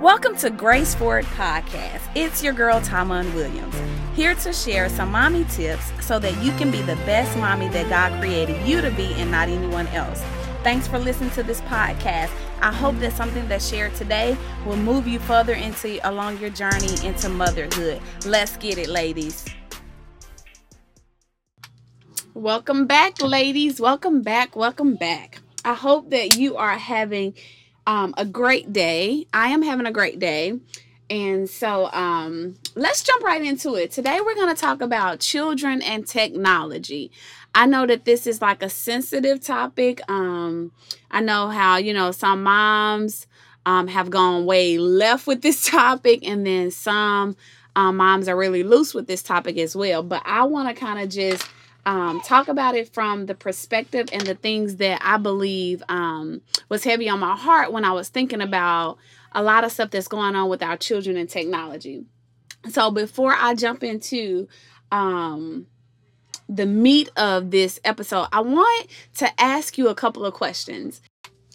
Welcome to Grace Forward Podcast. It's your girl, Tamon Williams, here to share some mommy tips so that you can be the best mommy that God created you to be and not anyone else. Thanks for listening to this podcast. I hope that something that's shared today will move you further into along your journey into motherhood. Let's get it, ladies. Welcome back, ladies. Welcome back. Welcome back. I hope that you are having um, a great day. I am having a great day. And so um, let's jump right into it. Today, we're going to talk about children and technology. I know that this is like a sensitive topic. Um, I know how, you know, some moms um, have gone way left with this topic, and then some um, moms are really loose with this topic as well. But I want to kind of just um, talk about it from the perspective and the things that I believe um, was heavy on my heart when I was thinking about a lot of stuff that's going on with our children and technology. So before I jump into um, the meat of this episode, I want to ask you a couple of questions.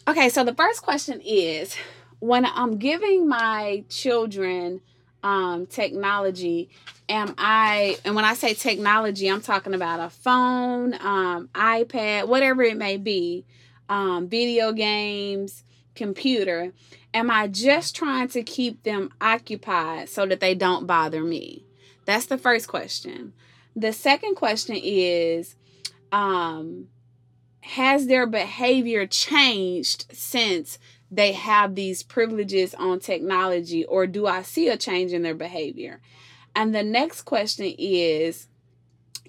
Okay, so the first question is when I'm giving my children um, technology, am I, and when I say technology, I'm talking about a phone, um, iPad, whatever it may be, um, video games, computer. Am I just trying to keep them occupied so that they don't bother me? That's the first question. The second question is, um, has their behavior changed since they have these privileges on technology, or do I see a change in their behavior? And the next question is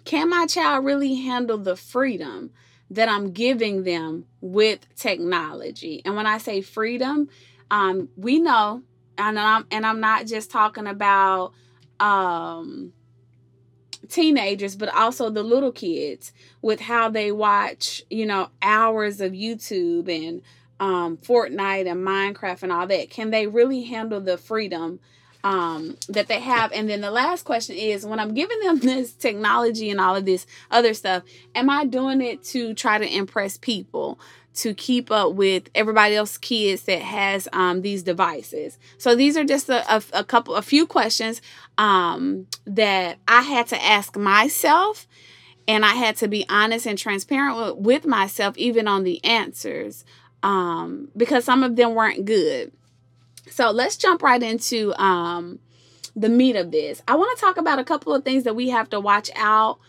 Can my child really handle the freedom that I'm giving them with technology? And when I say freedom, um, we know, and I'm and I'm not just talking about um teenagers but also the little kids with how they watch you know hours of youtube and um, Fortnite and Minecraft and all that, can they really handle the freedom um, that they have? And then the last question is when I'm giving them this technology and all of this other stuff, am I doing it to try to impress people? To keep up with everybody else kids that has um, these devices. So these are just a, a, a couple, a few questions um, that I had to ask myself, and I had to be honest and transparent with, with myself, even on the answers um, because some of them weren't good. So let's jump right into um, the meat of this. I want to talk about a couple of things that we have to watch out.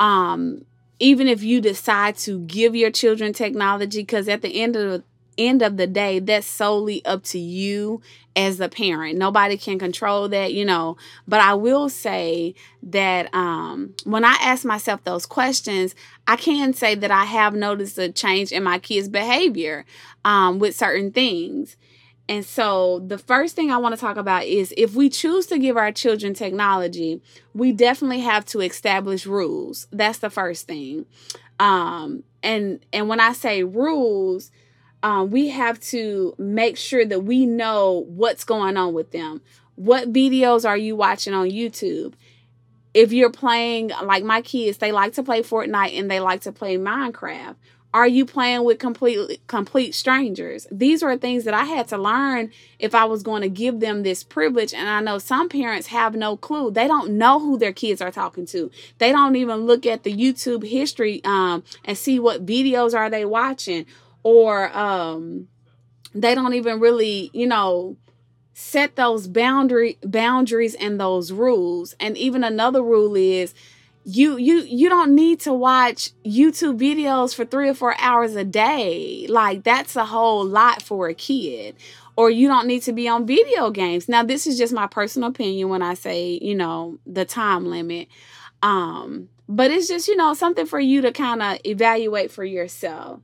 Um, even if you decide to give your children technology, because at the end of end of the day, that's solely up to you as a parent. Nobody can control that, you know. But I will say that um, when I ask myself those questions, I can say that I have noticed a change in my kids' behavior um, with certain things. And so, the first thing I want to talk about is if we choose to give our children technology, we definitely have to establish rules. That's the first thing. Um, and and when I say rules, um, we have to make sure that we know what's going on with them. What videos are you watching on YouTube? If you're playing, like my kids, they like to play Fortnite and they like to play Minecraft. Are you playing with complete complete strangers? These are things that I had to learn if I was going to give them this privilege. And I know some parents have no clue. They don't know who their kids are talking to. They don't even look at the YouTube history um, and see what videos are they watching or um they don't even really you know set those boundary boundaries and those rules. And even another rule is you you you don't need to watch YouTube videos for 3 or 4 hours a day. Like that's a whole lot for a kid. Or you don't need to be on video games. Now this is just my personal opinion when I say you know the time limit. Um but it's just you know something for you to kind of evaluate for yourself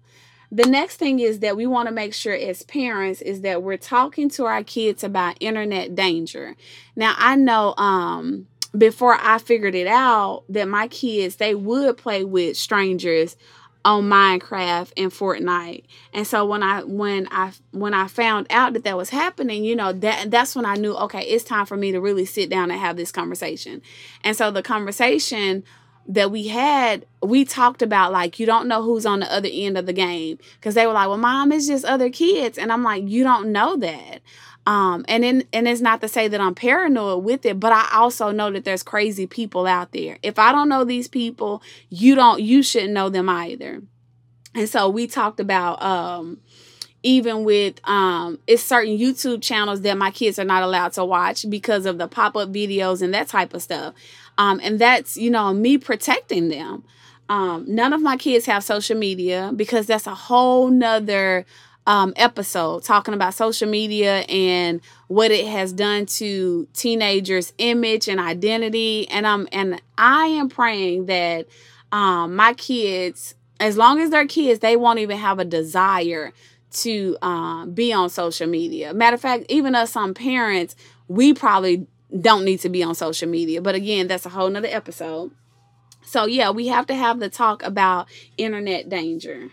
the next thing is that we want to make sure as parents is that we're talking to our kids about internet danger. Now, I know um before I figured it out that my kids they would play with strangers on Minecraft and Fortnite. And so when I when I when I found out that that was happening, you know, that that's when I knew okay, it's time for me to really sit down and have this conversation. And so the conversation that we had, we talked about like you don't know who's on the other end of the game because they were like, "Well, mom, it's just other kids," and I'm like, "You don't know that." Um, and then and it's not to say that I'm paranoid with it, but I also know that there's crazy people out there. If I don't know these people, you don't you shouldn't know them either. And so we talked about um even with um it's certain YouTube channels that my kids are not allowed to watch because of the pop-up videos and that type of stuff. Um and that's, you know, me protecting them. Um none of my kids have social media because that's a whole nother um, episode talking about social media and what it has done to teenagers' image and identity. And I'm and I am praying that um, my kids, as long as they're kids, they won't even have a desire to um, be on social media. Matter of fact, even us some parents, we probably don't need to be on social media. But again, that's a whole nother episode. So yeah, we have to have the talk about internet danger.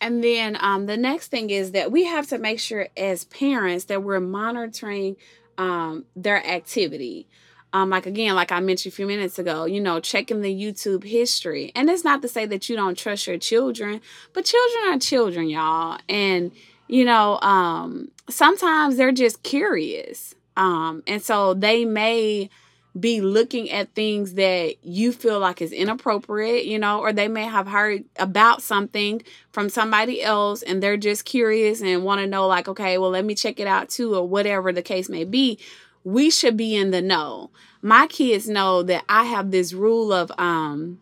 And then um, the next thing is that we have to make sure as parents that we're monitoring um, their activity. Um, like again, like I mentioned a few minutes ago, you know, checking the YouTube history. And it's not to say that you don't trust your children, but children are children, y'all. And, you know, um, sometimes they're just curious. Um, and so they may be looking at things that you feel like is inappropriate, you know, or they may have heard about something from somebody else and they're just curious and want to know, like, okay, well, let me check it out too, or whatever the case may be. We should be in the know. My kids know that I have this rule of, um,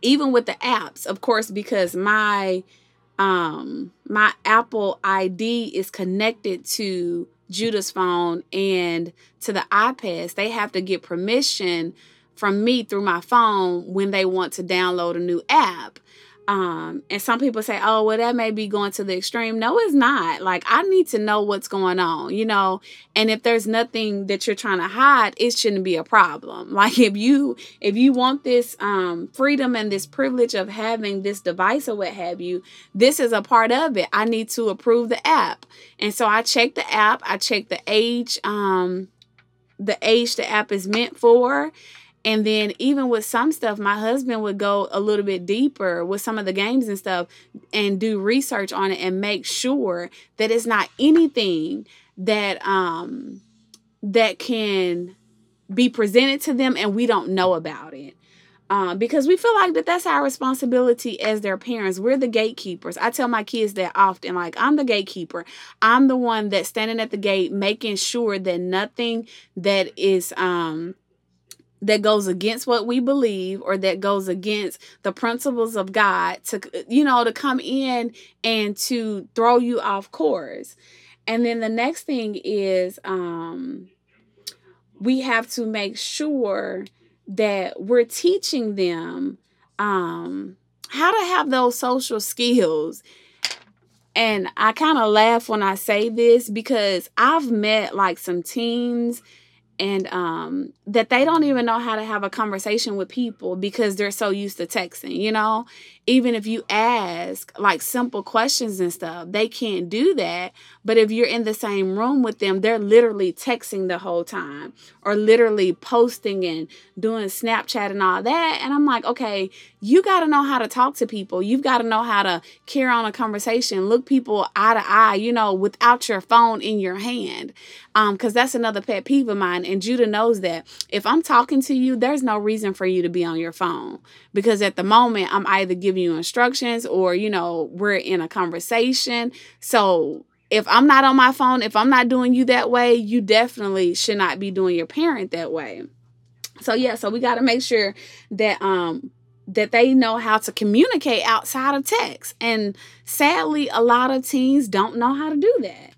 even with the apps, of course, because my um my Apple ID is connected to Judah's phone and to the iPads, they have to get permission from me through my phone when they want to download a new app. Um, and some people say, oh, well, that may be going to the extreme. No, it's not. Like, I need to know what's going on, you know? And if there's nothing that you're trying to hide, it shouldn't be a problem. Like, if you, if you want this, um, freedom and this privilege of having this device or what have you, this is a part of it. I need to approve the app. And so I check the app, I check the age, um, the age the app is meant for and then even with some stuff, my husband would go a little bit deeper with some of the games and stuff and do research on it and make sure that it's not anything that um that can be presented to them and we don't know about it. Um, because we feel like that that's our responsibility as their parents. We're the gatekeepers. I tell my kids that often, like I'm the gatekeeper. I'm the one that's standing at the gate, making sure that nothing that is um that goes against what we believe or that goes against the principles of God to you know to come in and to throw you off course. And then the next thing is um we have to make sure that we're teaching them um how to have those social skills. And I kind of laugh when I say this because I've met like some teens and um, that they don't even know how to have a conversation with people because they're so used to texting, you know? Even if you ask like simple questions and stuff, they can't do that. But if you're in the same room with them, they're literally texting the whole time or literally posting and doing Snapchat and all that. And I'm like, okay, you got to know how to talk to people. You've got to know how to carry on a conversation, look people eye to eye, you know, without your phone in your hand. Um, because that's another pet peeve of mine. And Judah knows that if I'm talking to you, there's no reason for you to be on your phone because at the moment I'm either giving you instructions or, you know, we're in a conversation. So if I'm not on my phone, if I'm not doing you that way, you definitely should not be doing your parent that way. So yeah, so we got to make sure that um that they know how to communicate outside of text. And sadly, a lot of teens don't know how to do that.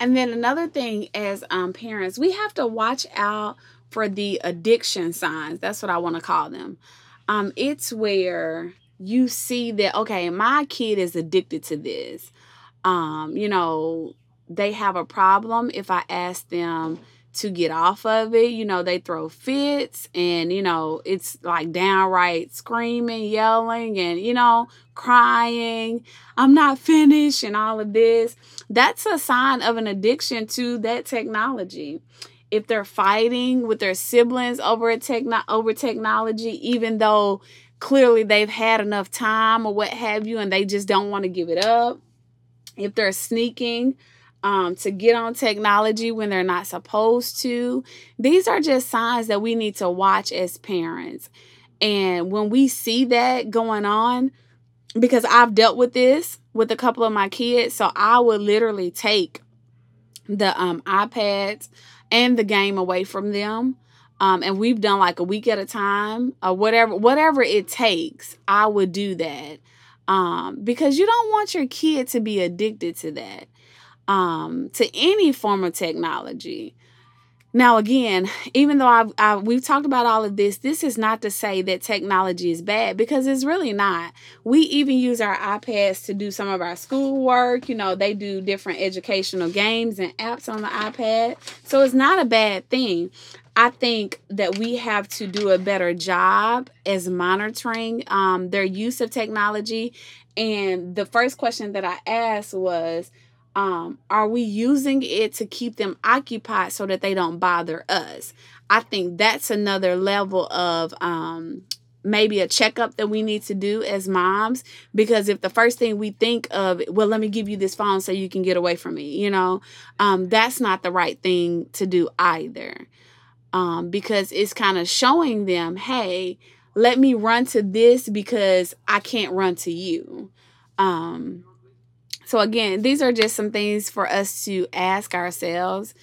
And then another thing as um, parents, we have to watch out for the addiction signs. That's what I want to call them. Um, it's where you see that, okay, my kid is addicted to this. Um, you know, they have a problem if I ask them to get off of it. You know, they throw fits and, you know, it's like downright screaming, yelling, and, you know, crying. I'm not finished and all of this. That's a sign of an addiction to that technology. If they're fighting with their siblings over a techno- over technology, even though clearly they've had enough time or what have you, and they just don't want to give it up. If they're sneaking, um, to get on technology when they're not supposed to. These are just signs that we need to watch as parents. And when we see that going on, because I've dealt with this with a couple of my kids, so I would literally take the um, iPads and the game away from them. Um, and we've done like a week at a time or whatever whatever it takes i would do that um, because you don't want your kid to be addicted to that um, to any form of technology. Now again even though I've, I've, we've talked about all of this this is not to say that technology is bad because it's really not. We even use our ipads to do some of our schoolwork. You know they do different educational games and apps on the ipad. So it's not a bad thing. I think that we have to do a better job as monitoring um, their use of technology. And the first question that I asked was, um, are we using it to keep them occupied so that they don't bother us? I think that's another level of um, maybe a checkup that we need to do as moms because if the first thing we think of well let me give you this phone so you can get away from me you know um, that's not the right thing to do either um, because it's kind of showing them, hey, let me run to this because I can't run to you. Um, so again, these are just some things for us to ask ourselves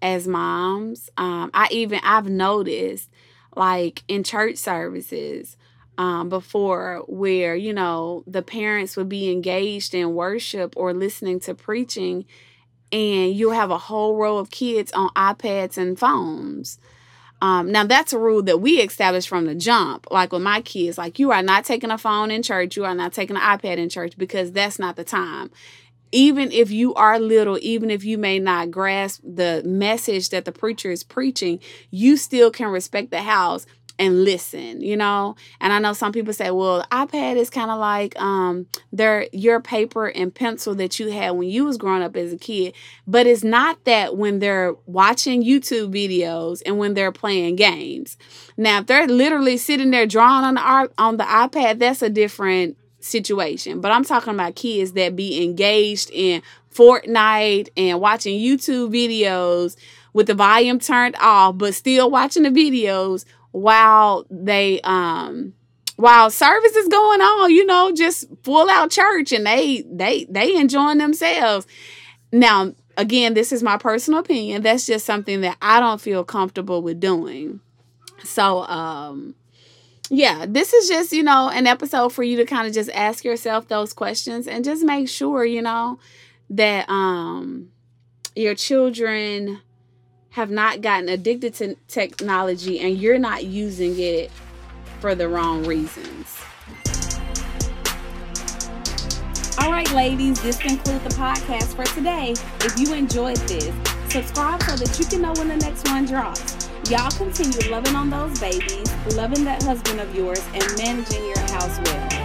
as moms. Um, I even I've noticed like in church services um, before where you know the parents would be engaged in worship or listening to preaching and you'll have a whole row of kids on iPads and phones. Um, now that's a rule that we established from the jump. Like with my kids, like you are not taking a phone in church, you are not taking an iPad in church because that's not the time. Even if you are little, even if you may not grasp the message that the preacher is preaching, you still can respect the house and listen, you know? And I know some people say, well, iPad is kind of like um their your paper and pencil that you had when you was growing up as a kid. But it's not that when they're watching YouTube videos and when they're playing games. Now, if they're literally sitting there drawing on the on the iPad, that's a different situation. But I'm talking about kids that be engaged in Fortnite and watching YouTube videos with the volume turned off, but still watching the videos while they um while service is going on, you know, just full out church and they they they enjoying themselves. Now, again, this is my personal opinion. That's just something that I don't feel comfortable with doing. So, um yeah, this is just, you know, an episode for you to kind of just ask yourself those questions and just make sure, you know, that um your children have not gotten addicted to technology and you're not using it for the wrong reasons. All right, ladies, this concludes the podcast for today. If you enjoyed this, subscribe so that you can know when the next one drops. Y'all continue loving on those babies, loving that husband of yours, and managing your house well.